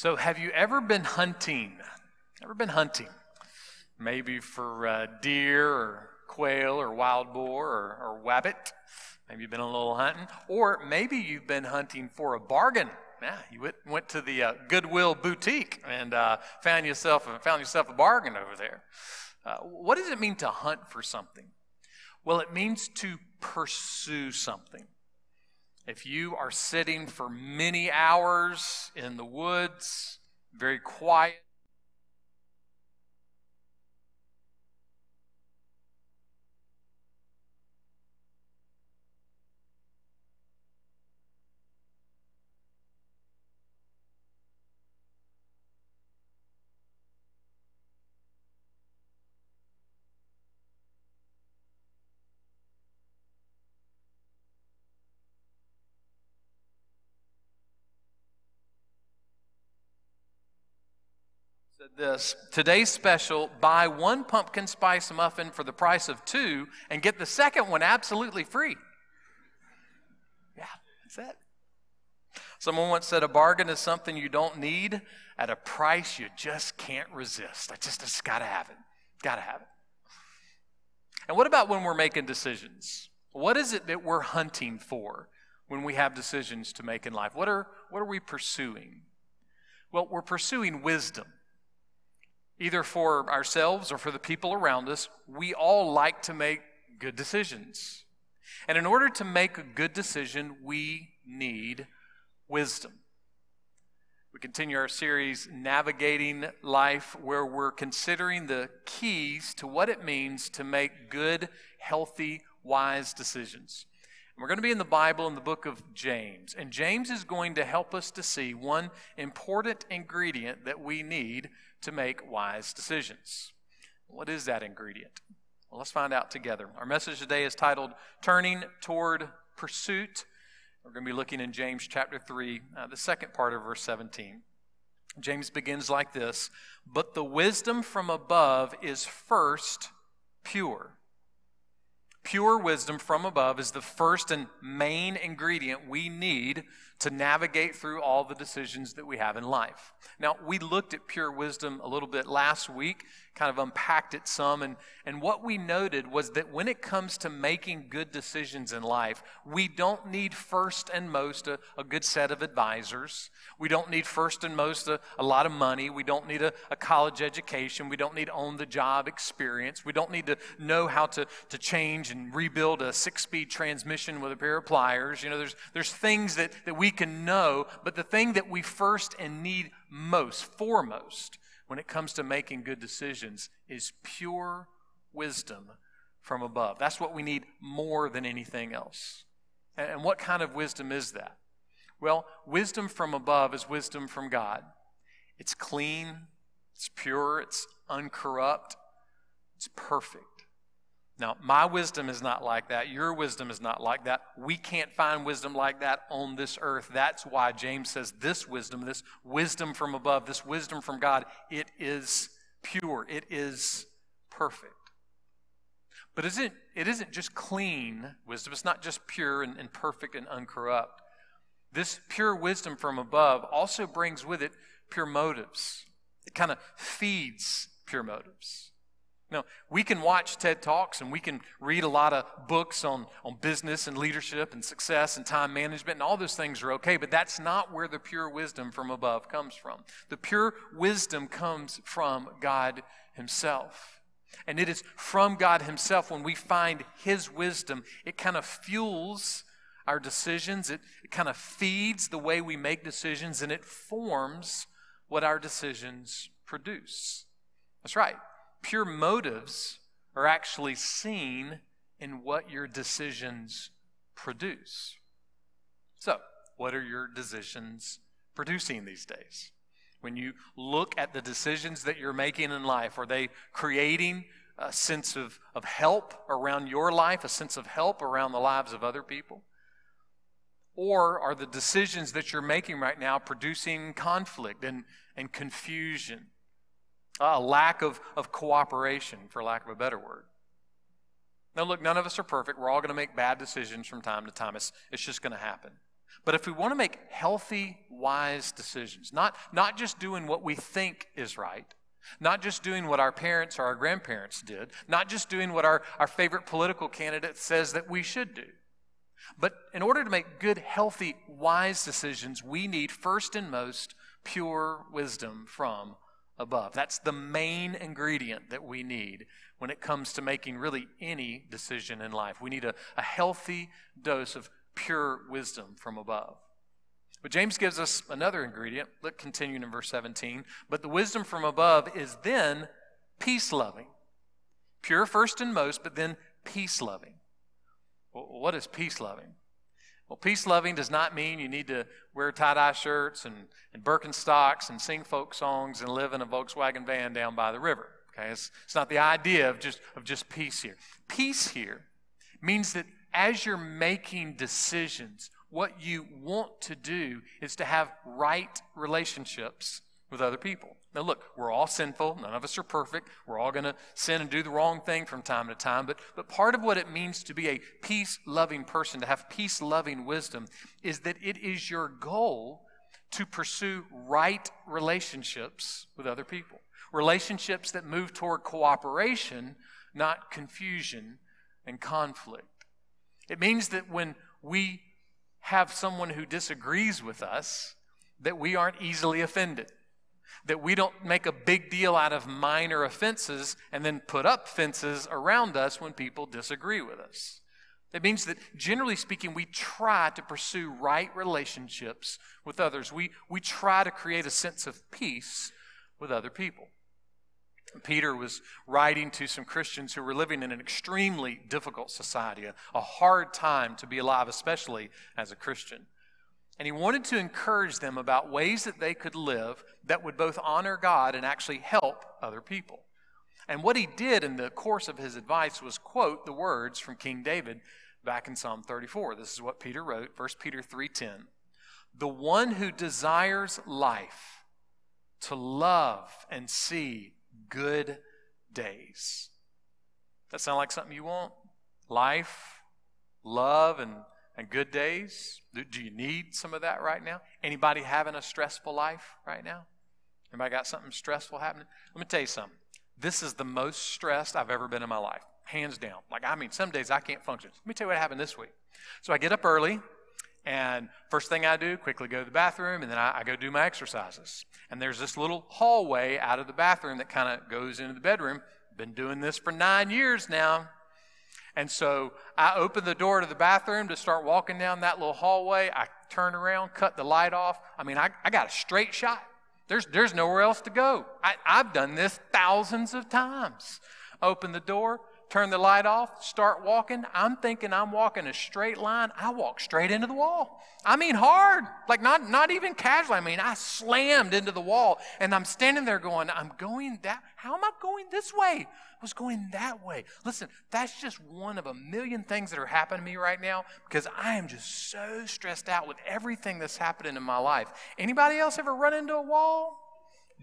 So, have you ever been hunting? Ever been hunting? Maybe for uh, deer or quail or wild boar or, or wabbit. Maybe you've been a little hunting. Or maybe you've been hunting for a bargain. Yeah, you went, went to the uh, Goodwill boutique and uh, found yourself found yourself a bargain over there. Uh, what does it mean to hunt for something? Well, it means to pursue something. If you are sitting for many hours in the woods, very quiet, this Today's special buy one pumpkin spice muffin for the price of two and get the second one absolutely free. Yeah, that's it. Someone once said a bargain is something you don't need at a price you just can't resist. I just, just gotta have it. Gotta have it. And what about when we're making decisions? What is it that we're hunting for when we have decisions to make in life? What are, what are we pursuing? Well, we're pursuing wisdom either for ourselves or for the people around us, we all like to make good decisions. And in order to make a good decision, we need wisdom. We continue our series, Navigating Life, where we're considering the keys to what it means to make good, healthy, wise decisions. And we're going to be in the Bible in the book of James. And James is going to help us to see one important ingredient that we need to make wise decisions. What is that ingredient? Well, let's find out together. Our message today is titled Turning Toward Pursuit. We're going to be looking in James chapter 3, uh, the second part of verse 17. James begins like this But the wisdom from above is first pure. Pure wisdom from above is the first and main ingredient we need to navigate through all the decisions that we have in life. Now, we looked at pure wisdom a little bit last week, kind of unpacked it some, and, and what we noted was that when it comes to making good decisions in life, we don't need first and most a, a good set of advisors. We don't need first and most a, a lot of money. We don't need a, a college education. We don't need on the job experience. We don't need to know how to, to change and rebuild a six speed transmission with a pair of pliers. You know, there's, there's things that, that we can know, but the thing that we first and need most, foremost, when it comes to making good decisions is pure wisdom from above. That's what we need more than anything else. And what kind of wisdom is that? Well, wisdom from above is wisdom from God. It's clean, it's pure, it's uncorrupt, it's perfect. Now, my wisdom is not like that. Your wisdom is not like that. We can't find wisdom like that on this earth. That's why James says this wisdom, this wisdom from above, this wisdom from God, it is pure, it is perfect. But isn't, it isn't just clean wisdom, it's not just pure and, and perfect and uncorrupt. This pure wisdom from above also brings with it pure motives, it kind of feeds pure motives. Now, we can watch TED Talks and we can read a lot of books on, on business and leadership and success and time management, and all those things are okay, but that's not where the pure wisdom from above comes from. The pure wisdom comes from God Himself. And it is from God Himself when we find His wisdom, it kind of fuels our decisions, it, it kind of feeds the way we make decisions, and it forms what our decisions produce. That's right pure motives are actually seen in what your decisions produce. So, what are your decisions producing these days? When you look at the decisions that you're making in life, are they creating a sense of, of help around your life, a sense of help around the lives of other people? Or are the decisions that you're making right now producing conflict and, and confusion a lack of, of cooperation, for lack of a better word. Now, look, none of us are perfect. We're all going to make bad decisions from time to time. It's, it's just going to happen. But if we want to make healthy, wise decisions, not, not just doing what we think is right, not just doing what our parents or our grandparents did, not just doing what our, our favorite political candidate says that we should do, but in order to make good, healthy, wise decisions, we need first and most pure wisdom from above. That's the main ingredient that we need when it comes to making really any decision in life. We need a, a healthy dose of pure wisdom from above. But James gives us another ingredient. Look, continuing in verse 17. But the wisdom from above is then peace loving. Pure first and most, but then peace loving. Well, what is peace loving? Well, peace loving does not mean you need to wear tie dye shirts and, and Birkenstocks and sing folk songs and live in a Volkswagen van down by the river. Okay, it's, it's not the idea of just, of just peace here. Peace here means that as you're making decisions, what you want to do is to have right relationships with other people. Now, look, we're all sinful. None of us are perfect. We're all going to sin and do the wrong thing from time to time. But, but part of what it means to be a peace loving person, to have peace loving wisdom, is that it is your goal to pursue right relationships with other people. Relationships that move toward cooperation, not confusion and conflict. It means that when we have someone who disagrees with us, that we aren't easily offended that we don't make a big deal out of minor offenses and then put up fences around us when people disagree with us. It means that, generally speaking, we try to pursue right relationships with others. We, we try to create a sense of peace with other people. Peter was writing to some Christians who were living in an extremely difficult society, a, a hard time to be alive, especially as a Christian. And he wanted to encourage them about ways that they could live that would both honor God and actually help other people. And what he did in the course of his advice was quote the words from King David back in Psalm 34. This is what Peter wrote, 1 Peter 3:10. The one who desires life to love and see good days. That sound like something you want? Life, love and and good days? Do, you need some of that right now? Anybody having a stressful life right now? Anybody got something stressful happening? Let me tell you something. This is the most stressed I've ever been in my life, hands down. Like, I mean, some days I can't function. Let me tell you what happened this week. So I get up early, and first thing I do, quickly go to the bathroom, and then I, I go do my exercises. And there's this little hallway out of the bathroom that kind of goes into the bedroom. Been doing this for nine years now. And so I open the door to the bathroom to start walking down that little hallway. I turn around, cut the light off. I mean, I, I got a straight shot. There's, there's nowhere else to go. I, I've done this thousands of times. Open the door, turn the light off, start walking. I'm thinking I'm walking a straight line. I walk straight into the wall. I mean, hard, like not, not even casual. I mean, I slammed into the wall and I'm standing there going, I'm going that, how am I going this way? I was going that way. Listen, that's just one of a million things that are happening to me right now because I am just so stressed out with everything that's happening in my life. Anybody else ever run into a wall?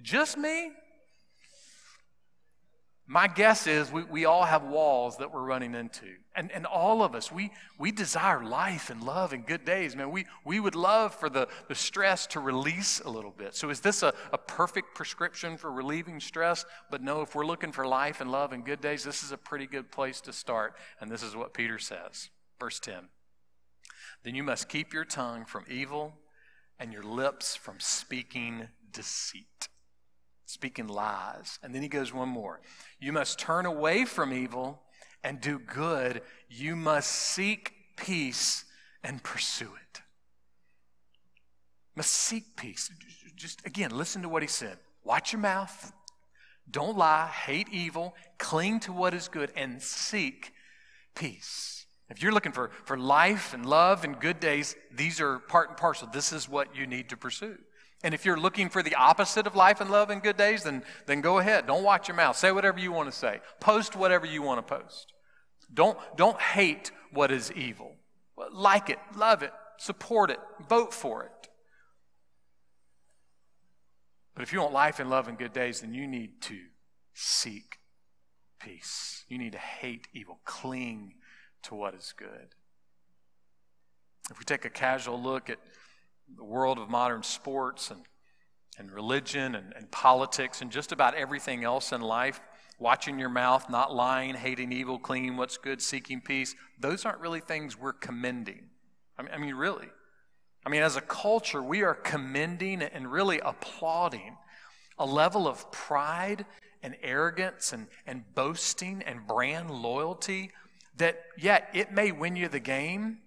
Just me? My guess is we, we all have walls that we're running into. And, and all of us, we, we desire life and love and good days, man. We, we would love for the, the stress to release a little bit. So, is this a, a perfect prescription for relieving stress? But no, if we're looking for life and love and good days, this is a pretty good place to start. And this is what Peter says. Verse 10 Then you must keep your tongue from evil and your lips from speaking deceit speaking lies. And then he goes one more. You must turn away from evil and do good. You must seek peace and pursue it. Must seek peace. Just again, listen to what he said. Watch your mouth. Don't lie. Hate evil. Cling to what is good and seek peace. If you're looking for, for life and love and good days, these are part and parcel. This is what you need to pursue. And if you're looking for the opposite of life and love and good days, then, then go ahead. Don't watch your mouth. Say whatever you want to say. Post whatever you want to post. Don't, don't hate what is evil. Like it, love it, support it, vote for it. But if you want life and love and good days, then you need to seek peace. You need to hate evil, cling to what is good. If we take a casual look at the world of modern sports and, and religion and, and politics and just about everything else in life, watching your mouth, not lying, hating evil, clinging what's good, seeking peace, those aren't really things we're commending. I mean, I mean, really. I mean, as a culture, we are commending and really applauding a level of pride and arrogance and, and boasting and brand loyalty that, yeah, it may win you the game,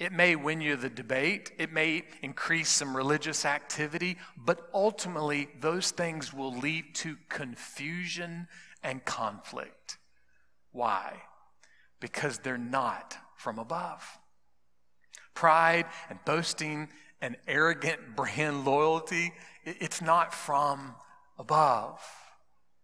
it may win you the debate, it may increase some religious activity, but ultimately, those things will lead to confusion and conflict. Why? Because they're not from above. Pride and boasting and arrogant brand loyalty, it's not from above.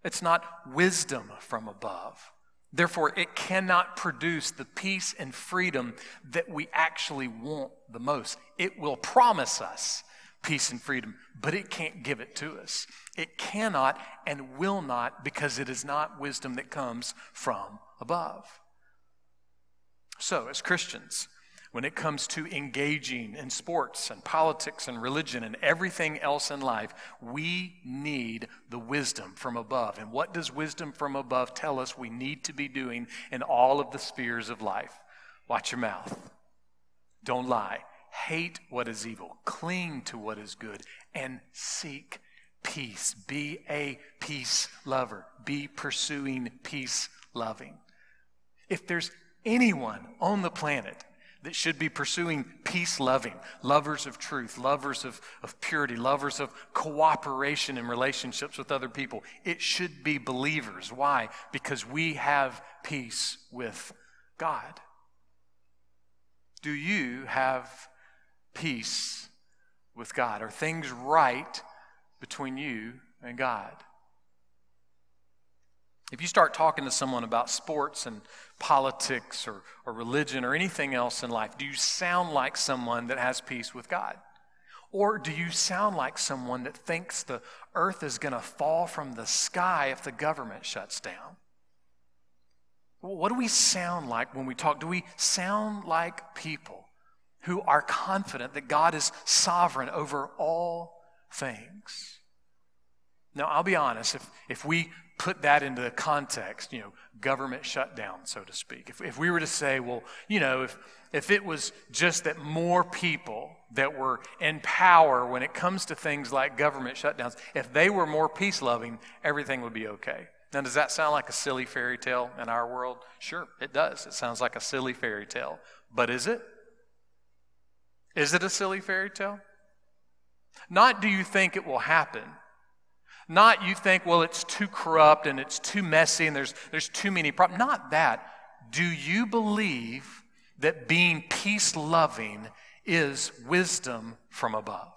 It's not wisdom from above. Therefore, it cannot produce the peace and freedom that we actually want the most. It will promise us peace and freedom, but it can't give it to us. It cannot and will not because it is not wisdom that comes from above. So, as Christians, when it comes to engaging in sports and politics and religion and everything else in life, we need the wisdom from above. And what does wisdom from above tell us we need to be doing in all of the spheres of life? Watch your mouth. Don't lie. Hate what is evil. Cling to what is good. And seek peace. Be a peace lover. Be pursuing peace loving. If there's anyone on the planet that should be pursuing peace loving, lovers of truth, lovers of, of purity, lovers of cooperation in relationships with other people. It should be believers. Why? Because we have peace with God. Do you have peace with God? Are things right between you and God? If you start talking to someone about sports and politics or, or religion or anything else in life, do you sound like someone that has peace with God? Or do you sound like someone that thinks the earth is going to fall from the sky if the government shuts down? What do we sound like when we talk? Do we sound like people who are confident that God is sovereign over all things? Now, I'll be honest, if, if we put that into the context, you know, government shutdown, so to speak. If, if we were to say, well, you know, if, if it was just that more people that were in power when it comes to things like government shutdowns, if they were more peace loving, everything would be okay. Now, does that sound like a silly fairy tale in our world? Sure, it does. It sounds like a silly fairy tale. But is it? Is it a silly fairy tale? Not do you think it will happen, not you think, well, it's too corrupt and it's too messy and there's, there's too many problems. Not that. Do you believe that being peace loving is wisdom from above?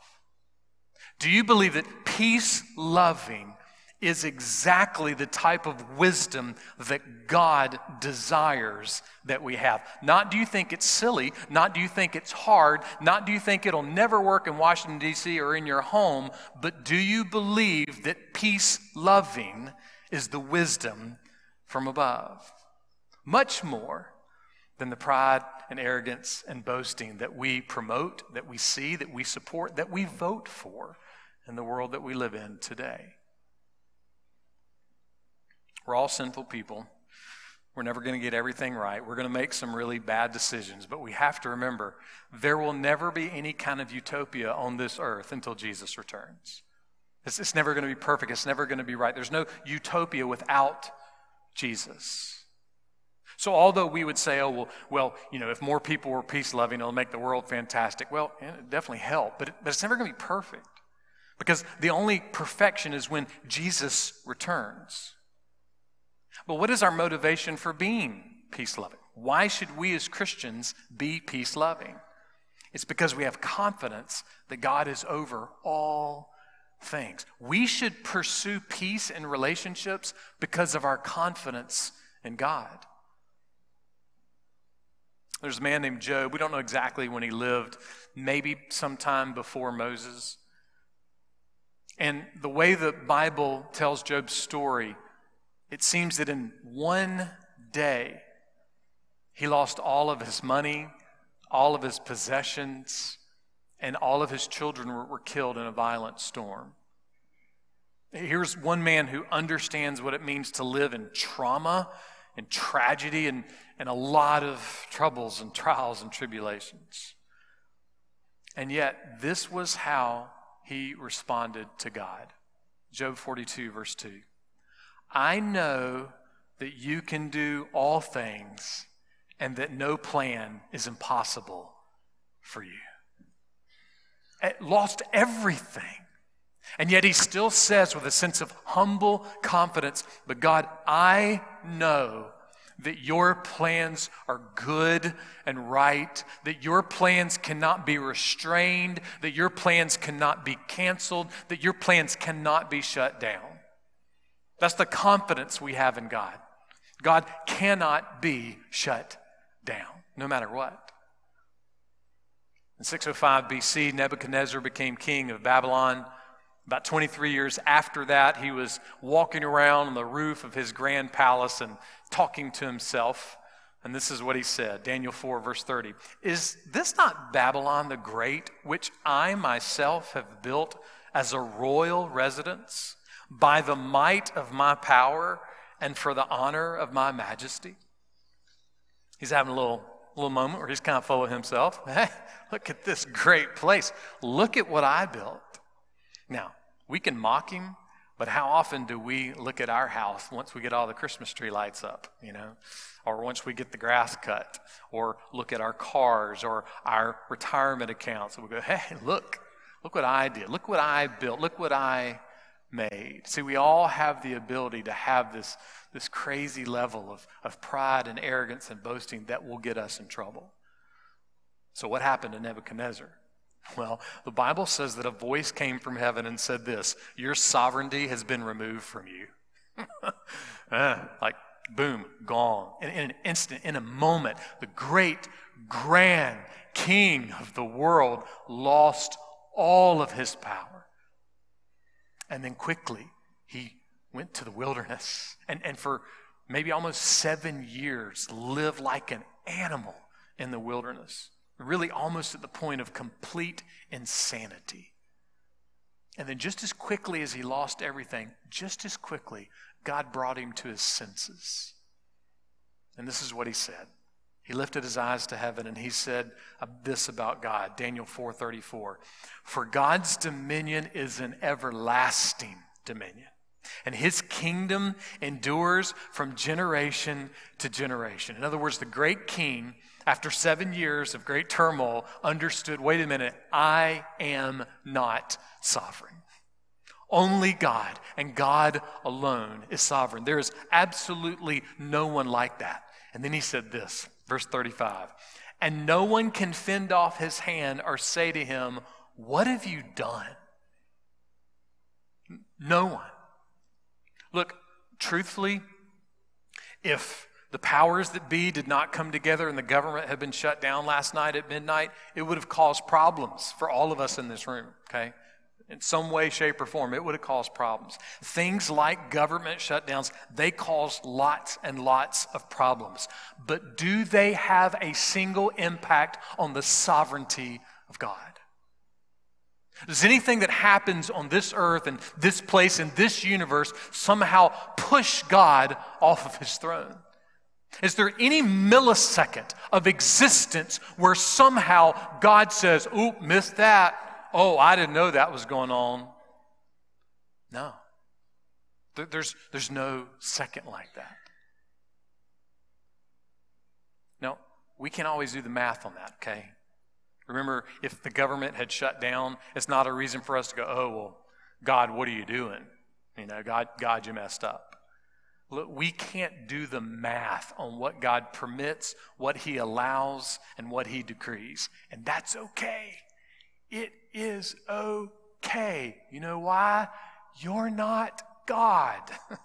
Do you believe that peace loving is exactly the type of wisdom that God desires that we have. Not do you think it's silly, not do you think it's hard, not do you think it'll never work in Washington, D.C. or in your home, but do you believe that peace loving is the wisdom from above? Much more than the pride and arrogance and boasting that we promote, that we see, that we support, that we vote for in the world that we live in today. We're all sinful people. We're never going to get everything right. We're going to make some really bad decisions. But we have to remember there will never be any kind of utopia on this earth until Jesus returns. It's, it's never going to be perfect. It's never going to be right. There's no utopia without Jesus. So, although we would say, oh, well, well, you know, if more people were peace loving, it'll make the world fantastic. Well, it definitely help, but, it, but it's never going to be perfect. Because the only perfection is when Jesus returns. But what is our motivation for being peace loving? Why should we as Christians be peace loving? It's because we have confidence that God is over all things. We should pursue peace in relationships because of our confidence in God. There's a man named Job. We don't know exactly when he lived, maybe sometime before Moses. And the way the Bible tells Job's story it seems that in one day, he lost all of his money, all of his possessions, and all of his children were, were killed in a violent storm. Here's one man who understands what it means to live in trauma and tragedy and, and a lot of troubles and trials and tribulations. And yet, this was how he responded to God. Job 42, verse 2. I know that you can do all things and that no plan is impossible for you. It lost everything. And yet he still says with a sense of humble confidence, But God, I know that your plans are good and right, that your plans cannot be restrained, that your plans cannot be canceled, that your plans cannot be shut down. That's the confidence we have in God. God cannot be shut down, no matter what. In 605 BC, Nebuchadnezzar became king of Babylon. About 23 years after that, he was walking around on the roof of his grand palace and talking to himself. And this is what he said Daniel 4, verse 30. Is this not Babylon the Great, which I myself have built as a royal residence by the might of my power and for the honor of my majesty? He's having a little, little moment where he's kind of full of himself. Hey, look at this great place. Look at what I built. Now, we can mock him, but how often do we look at our house once we get all the Christmas tree lights up, you know, or once we get the grass cut, or look at our cars or our retirement accounts and we go, hey, look, look what I did, look what I built, look what I made. See, we all have the ability to have this, this crazy level of, of pride and arrogance and boasting that will get us in trouble. So, what happened to Nebuchadnezzar? Well, the Bible says that a voice came from heaven and said this Your sovereignty has been removed from you. uh, like, boom, gone. In, in an instant, in a moment, the great, grand king of the world lost all of his power. And then quickly, he went to the wilderness and, and for maybe almost seven years lived like an animal in the wilderness really almost at the point of complete insanity. And then, just as quickly as he lost everything, just as quickly, God brought him to his senses. And this is what he said. He lifted his eyes to heaven and he said this about God, Daniel 4:34. For God's dominion is an everlasting dominion, and his kingdom endures from generation to generation. In other words, the great king after seven years of great turmoil, understood wait a minute, I am not sovereign. Only God and God alone is sovereign. There is absolutely no one like that. And then he said this, verse 35 And no one can fend off his hand or say to him, What have you done? No one. Look, truthfully, if the powers that be did not come together and the government had been shut down last night at midnight, it would have caused problems for all of us in this room, okay? In some way, shape, or form, it would have caused problems. Things like government shutdowns, they cause lots and lots of problems. But do they have a single impact on the sovereignty of God? Does anything that happens on this earth and this place in this universe somehow push God off of his throne? Is there any millisecond of existence where somehow God says, Oop, missed that. Oh, I didn't know that was going on? No. There's, there's no second like that. No, we can always do the math on that, okay? Remember, if the government had shut down, it's not a reason for us to go, oh, well, God, what are you doing? You know, God, God, you messed up. Look, we can't do the math on what God permits, what He allows, and what He decrees. And that's okay. It is okay. You know why? You're not God,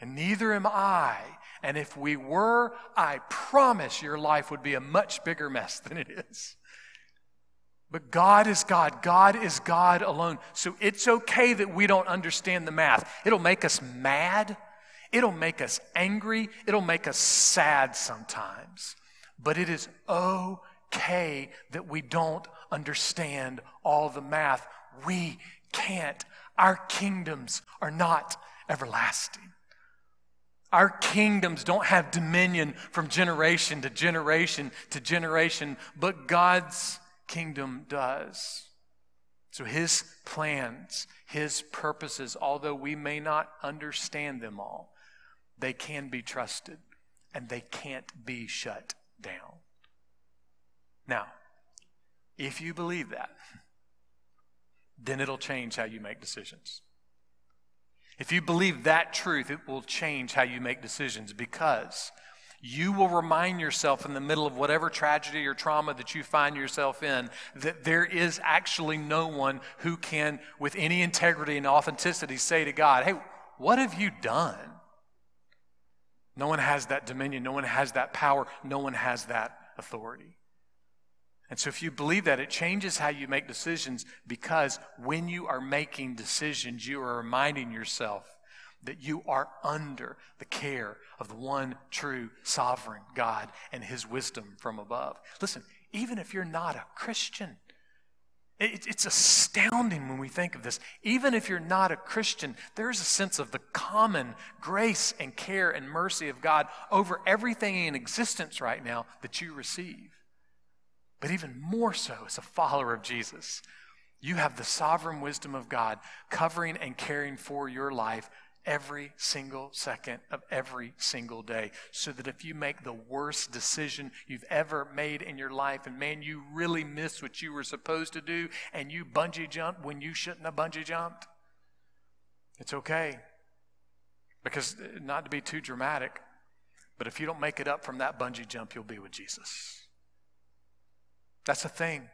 and neither am I. And if we were, I promise your life would be a much bigger mess than it is. But God is God. God is God alone. So it's okay that we don't understand the math. It'll make us mad. It'll make us angry. It'll make us sad sometimes. But it is okay that we don't understand all the math. We can't. Our kingdoms are not everlasting. Our kingdoms don't have dominion from generation to generation to generation, but God's kingdom does. So his plans, his purposes, although we may not understand them all, they can be trusted and they can't be shut down. Now, if you believe that, then it'll change how you make decisions. If you believe that truth, it will change how you make decisions because you will remind yourself in the middle of whatever tragedy or trauma that you find yourself in that there is actually no one who can, with any integrity and authenticity, say to God, Hey, what have you done? No one has that dominion, no one has that power, no one has that authority. And so, if you believe that, it changes how you make decisions because when you are making decisions, you are reminding yourself that you are under the care of the one true sovereign God and his wisdom from above. Listen, even if you're not a Christian, it's astounding when we think of this. Even if you're not a Christian, there's a sense of the common grace and care and mercy of God over everything in existence right now that you receive. But even more so as a follower of Jesus, you have the sovereign wisdom of God covering and caring for your life every single second of every single day. So that if you make the worst decision you've ever made in your life, and man, you really missed what you were supposed to do, and you bungee jumped when you shouldn't have bungee jumped, it's okay. Because, uh, not to be too dramatic, but if you don't make it up from that bungee jump, you'll be with Jesus. That's a thing.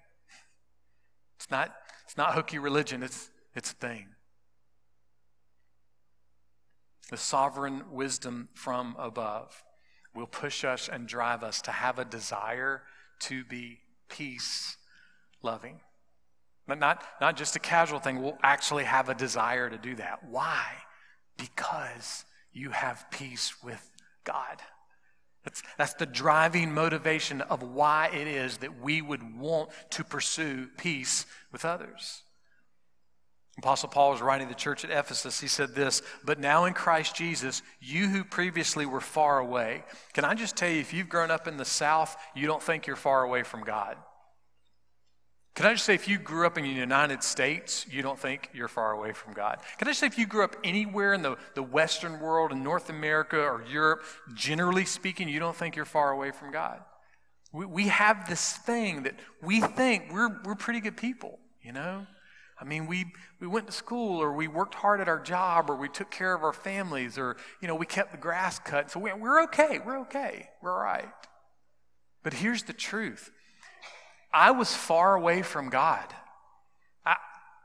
It's not, it's not hooky religion, it's, it's a thing. The sovereign wisdom from above will push us and drive us to have a desire to be peace loving. But not, not just a casual thing, we'll actually have a desire to do that. Why? Because you have peace with God. That's, that's the driving motivation of why it is that we would want to pursue peace with others. Apostle Paul was writing to the church at Ephesus. He said this, but now in Christ Jesus, you who previously were far away. Can I just tell you, if you've grown up in the South, you don't think you're far away from God. Can I just say, if you grew up in the United States, you don't think you're far away from God? Can I just say, if you grew up anywhere in the, the Western world, in North America or Europe, generally speaking, you don't think you're far away from God? We, we have this thing that we think we're, we're pretty good people, you know? I mean, we, we went to school or we worked hard at our job or we took care of our families or, you know, we kept the grass cut. So we, we're okay. We're okay. We're all right. But here's the truth I was far away from God. I,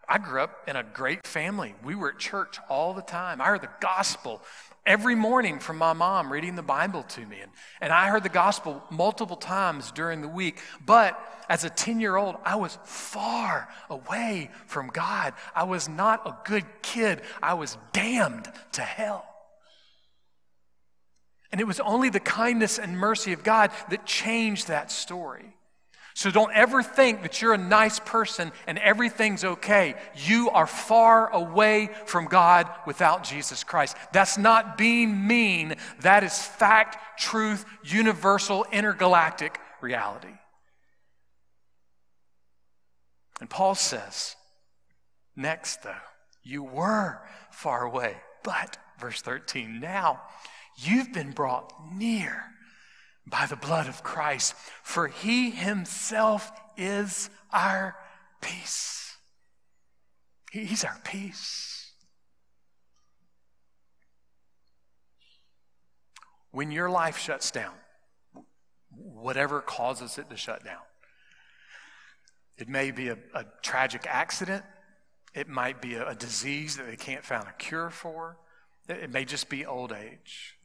I grew up in a great family. We were at church all the time. I heard the gospel every morning from my mom reading the Bible to me. And, and I heard the gospel multiple times during the week. But as a 10 year old, I was far away from God. I was not a good kid. I was damned to hell. And it was only the kindness and mercy of God that changed that story. So don't ever think that you're a nice person and everything's okay. You are far away from God without Jesus Christ. That's not being mean. That is fact, truth, universal, intergalactic reality. And Paul says, next though, you were far away, but, verse 13, now you've been brought near by the blood of Christ, for he himself is our peace. He's our peace. When your life shuts down, whatever causes it to shut down, it may be a, a tragic accident, it might be a, a disease that they can't find a cure for, it may just be old age.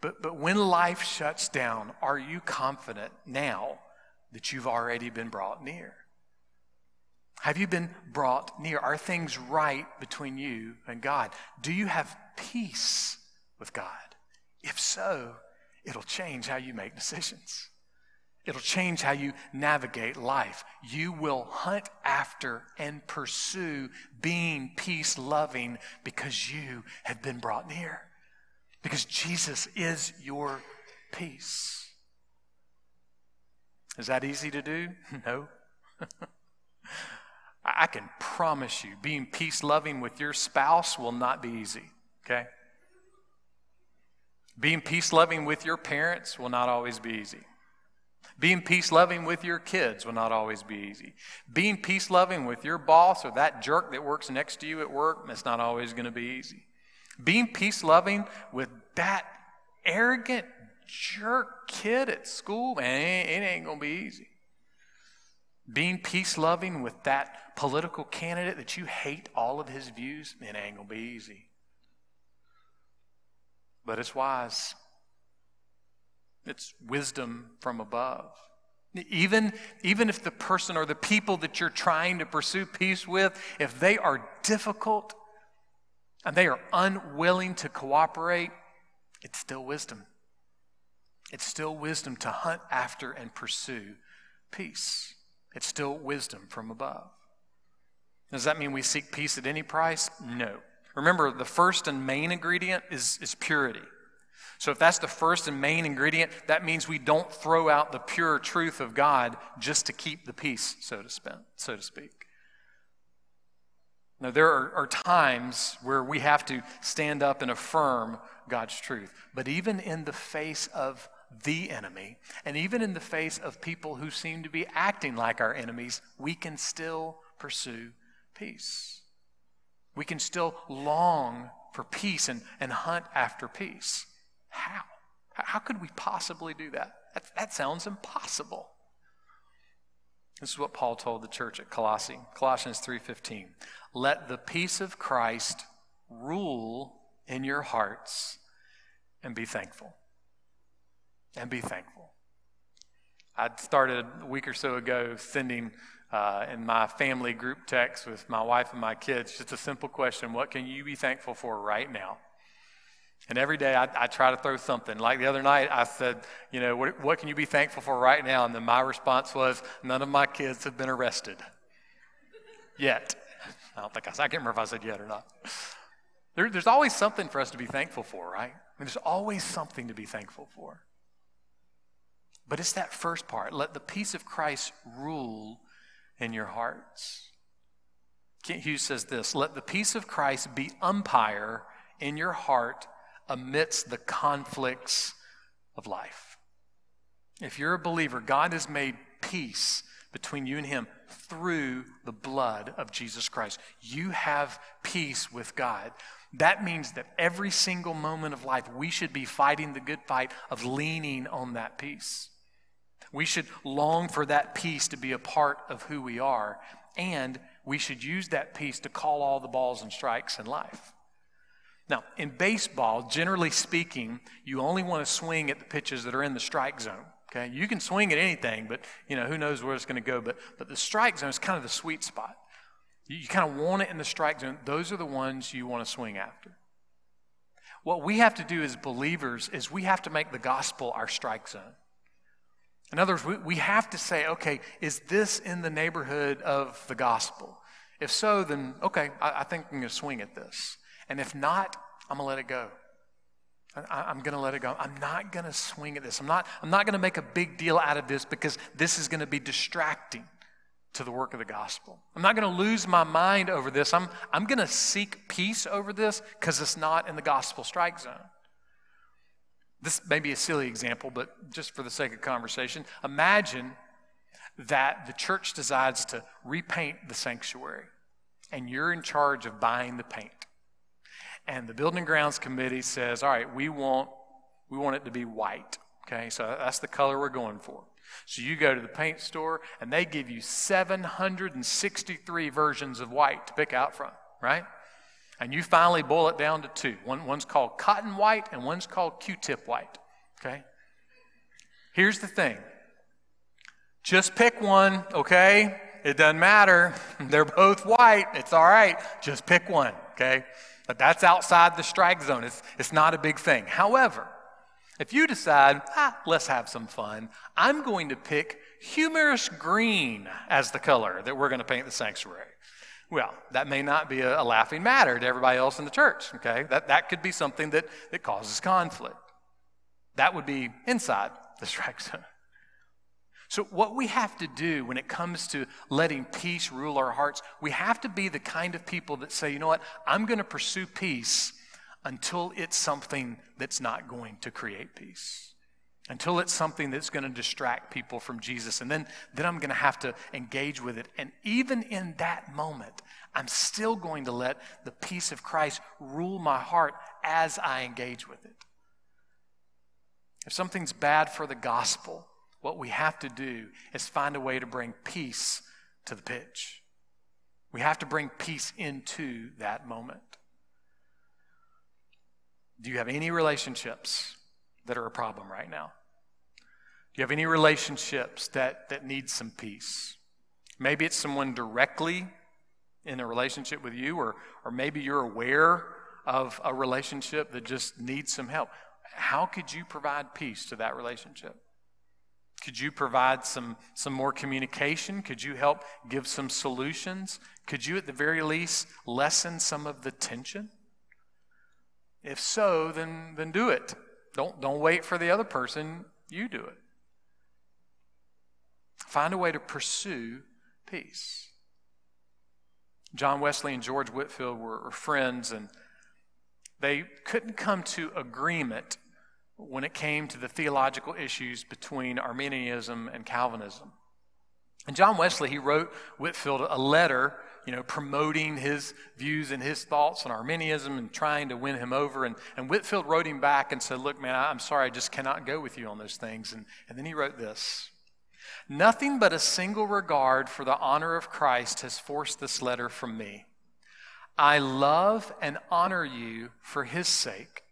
But, but when life shuts down, are you confident now that you've already been brought near? Have you been brought near? Are things right between you and God? Do you have peace with God? If so, it'll change how you make decisions. It'll change how you navigate life. You will hunt after and pursue being peace loving because you have been brought near. Because Jesus is your peace. Is that easy to do? No. I can promise you, being peace loving with your spouse will not be easy, okay? Being peace loving with your parents will not always be easy. Being peace loving with your kids will not always be easy. Being peace loving with your boss or that jerk that works next to you at work, that's not always going to be easy. Being peace loving with that arrogant jerk kid at school, man, it ain't going to be easy. Being peace loving with that political candidate that you hate all of his views, it ain't going to be easy. But it's wise. It's wisdom from above. Even, even if the person or the people that you're trying to pursue peace with, if they are difficult and they are unwilling to cooperate, it's still wisdom. It's still wisdom to hunt after and pursue peace. It's still wisdom from above. Does that mean we seek peace at any price? No. Remember, the first and main ingredient is, is purity. So, if that's the first and main ingredient, that means we don't throw out the pure truth of God just to keep the peace, so to, spend, so to speak. Now, there are, are times where we have to stand up and affirm God's truth. But even in the face of the enemy, and even in the face of people who seem to be acting like our enemies, we can still pursue peace. We can still long for peace and, and hunt after peace. How? How could we possibly do that? That, that sounds impossible. This is what Paul told the church at Colossae, Colossians 3:15. Let the peace of Christ rule in your hearts and be thankful. And be thankful. I started a week or so ago sending uh, in my family group text with my wife and my kids just a simple question What can you be thankful for right now? And every day I, I, try to throw something. Like the other night, I said, you know, what, what, can you be thankful for right now? And then my response was, none of my kids have been arrested yet. I don't think I, I can't remember if I said yet or not. There, there's always something for us to be thankful for, right? I mean, there's always something to be thankful for. But it's that first part. Let the peace of Christ rule in your hearts. Kent Hughes says this Let the peace of Christ be umpire in your heart amidst the conflicts of life. If you're a believer, God has made peace between you and Him through the blood of Jesus Christ. You have peace with God. That means that every single moment of life, we should be fighting the good fight of leaning on that peace. We should long for that peace to be a part of who we are, and we should use that peace to call all the balls and strikes in life. Now, in baseball, generally speaking, you only want to swing at the pitches that are in the strike zone. Okay, you can swing at anything, but you know who knows where it's going to go. But but the strike zone is kind of the sweet spot. You, you kind of want it in the strike zone. Those are the ones you want to swing after. What we have to do as believers is we have to make the gospel our strike zone. In other words, we, we have to say, okay, is this in the neighborhood of the gospel? If so, then okay, I, I think I'm going to swing at this. And if not, I'm going to let it go. I, am going to let it go. I'm not going to swing at this. I'm not, I'm not going to make a big deal out of this because this is going to be distracting to the work of the gospel. I'm not going to lose my mind over this. I'm, I'm going to seek peace over this because it's not in the gospel strike zone. This may be a silly example, but just for the sake of conversation, imagine that the church decides to repaint the sanctuary and you're in charge of buying the paint. And the building grounds committee says, all right, we want, we want it to be white. Okay, so that's the color we're going for. So you go to the paint store and they give you 763 versions of white to pick out from, right? And you finally boil it down to two. One, one's called cotton white and one's called Q tip white. Okay? Here's the thing just pick one, okay? It doesn't matter. They're both white. It's all right. Just pick one, okay? But that's outside the strike zone. It's, it's not a big thing. However, If you decide, ah, let's have some fun, I'm going to pick humorous green as the color that we're going to paint the sanctuary. Well, that may not be a, a, laughing matter to everybody else in the church, okay? That, that could be something that, that causes conflict. That would be inside the strike zone. So, what we have to do when it comes to letting peace rule our hearts, we have to be the kind of people that say, you know what, I'm going to pursue peace until it's something that's not going to create peace. Until it's something that's going to distract people from Jesus. And then, then I'm going to have to engage with it. And even in that moment, I'm still going to let the peace of Christ rule my heart as I engage with it. If something's bad for the gospel, what we have to do is find a way to bring peace to the pitch. We have to bring peace into that moment. Do you have any relationships that are a problem right now? Do you have any relationships that, that need some peace? Maybe it's someone directly in a relationship with you, or, or maybe you're aware of a relationship that just needs some help. How could you provide peace to that relationship? Could you provide some, some more communication? Could you help give some solutions? Could you, at the very least, lessen some of the tension? If so, then, then do it. Don't, don't wait for the other person, you do it. Find a way to pursue peace. John Wesley and George Whitefield were, were friends, and they couldn't come to agreement when it came to the theological issues between Arminianism and Calvinism. And John Wesley, he wrote Whitefield a letter, you know, promoting his views and his thoughts on Arminianism and trying to win him over. And, and Whitefield wrote him back and said, Look, man, I'm sorry, I just cannot go with you on those things. And, and then he wrote this Nothing but a single regard for the honor of Christ has forced this letter from me. I love and honor you for his sake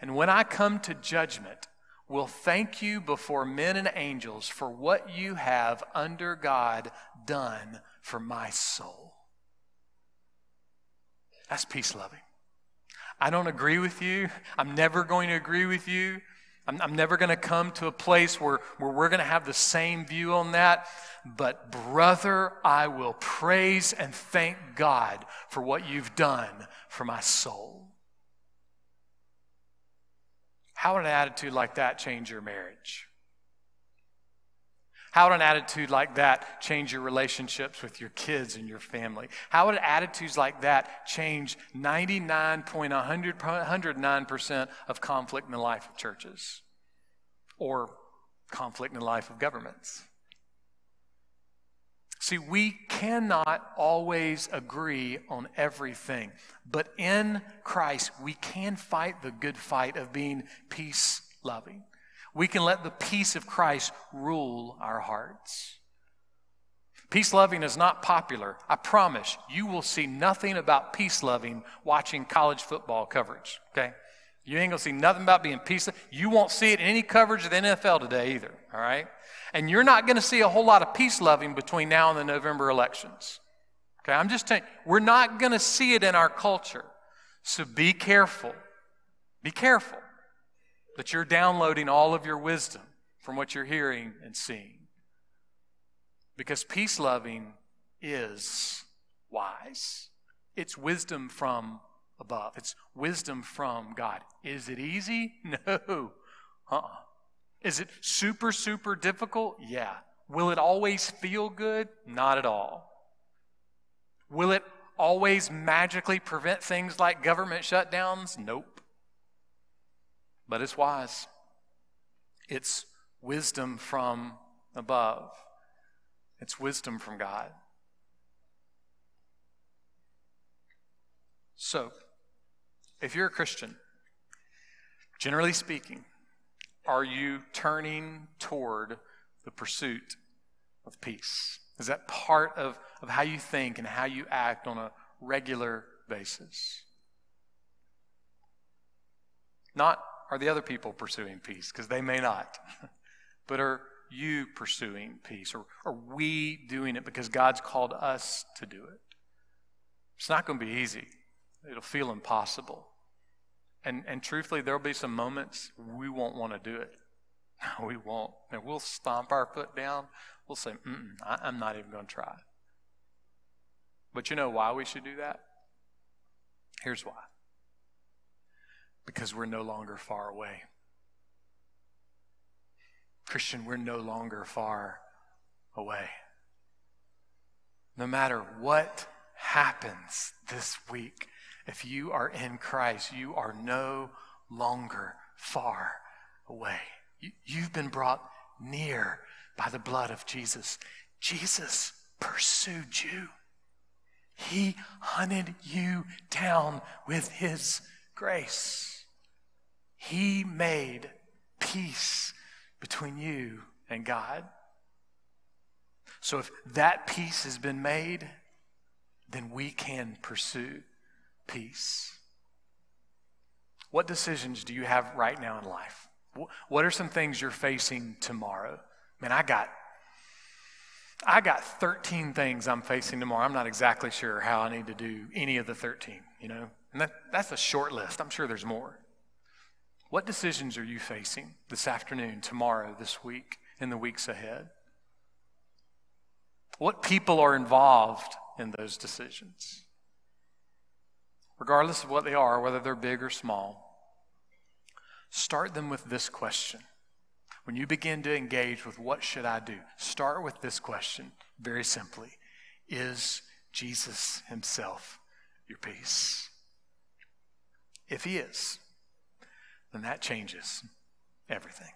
and when I come to judgment, will thank you before men and angels for what you have under God done for my soul. That's peace loving. I don't agree with you. I'm never going to agree with you. I'm, I'm never going to come to a place where, where we're going to have the same view on that. But, brother, I will praise and thank God for what you've done for my soul. How would an attitude like that change your marriage? How would an attitude like that change your relationships with your kids and your family? How would attitudes like that change 99.109% of conflict in the life of churches or conflict in the life of governments? See, we cannot always agree on everything, but in Christ, we can fight the good fight of being peace loving. We can let the peace of Christ rule our hearts. Peace loving is not popular. I promise you will see nothing about peace loving watching college football coverage, okay? You ain't gonna see nothing about being peace. You won't see it in any coverage of the NFL today either, all right? And you're not going to see a whole lot of peace loving between now and the November elections. Okay, I'm just you, we're not going to see it in our culture. So be careful. Be careful that you're downloading all of your wisdom from what you're hearing and seeing. Because peace loving is wise, it's wisdom from above, it's wisdom from God. Is it easy? No. Uh uh-uh. Is it super, super difficult? Yeah. Will it always feel good? Not at all. Will it always magically prevent things like government shutdowns? Nope. But it's wise. It's wisdom from above, it's wisdom from God. So, if you're a Christian, generally speaking, are you turning toward the pursuit of peace? Is that part of, of how you think and how you act on a regular basis? Not are the other people pursuing peace, because they may not, but are you pursuing peace? Or are we doing it because God's called us to do it? It's not going to be easy, it'll feel impossible. And, and truthfully, there'll be some moments we won't want to do it. We won't. And we'll stomp our foot down. We'll say, I, I'm not even going to try. But you know why we should do that? Here's why because we're no longer far away. Christian, we're no longer far away. No matter what happens this week, if you are in Christ, you are no longer far away. You, have been brought near by the blood of Jesus. Jesus pursued you. He hunted you down with his grace. He made peace between you and God. So if that peace has been made, then we can pursue peace. What decisions do you have right now in life? What are some things you're facing tomorrow? Man, I got I got 13 things I'm facing tomorrow. I'm not exactly sure how I need to do any of the 13, you know? And that, that's a short list. I'm sure there's more. What decisions are you facing this afternoon, tomorrow, this week, in the weeks ahead? What people are involved in those decisions? regardless of what they are, whether they're big or small, start them with this question. When you begin to engage with what should I do, start with this question very simply Is Jesus Himself your peace? If He is, then that changes everything.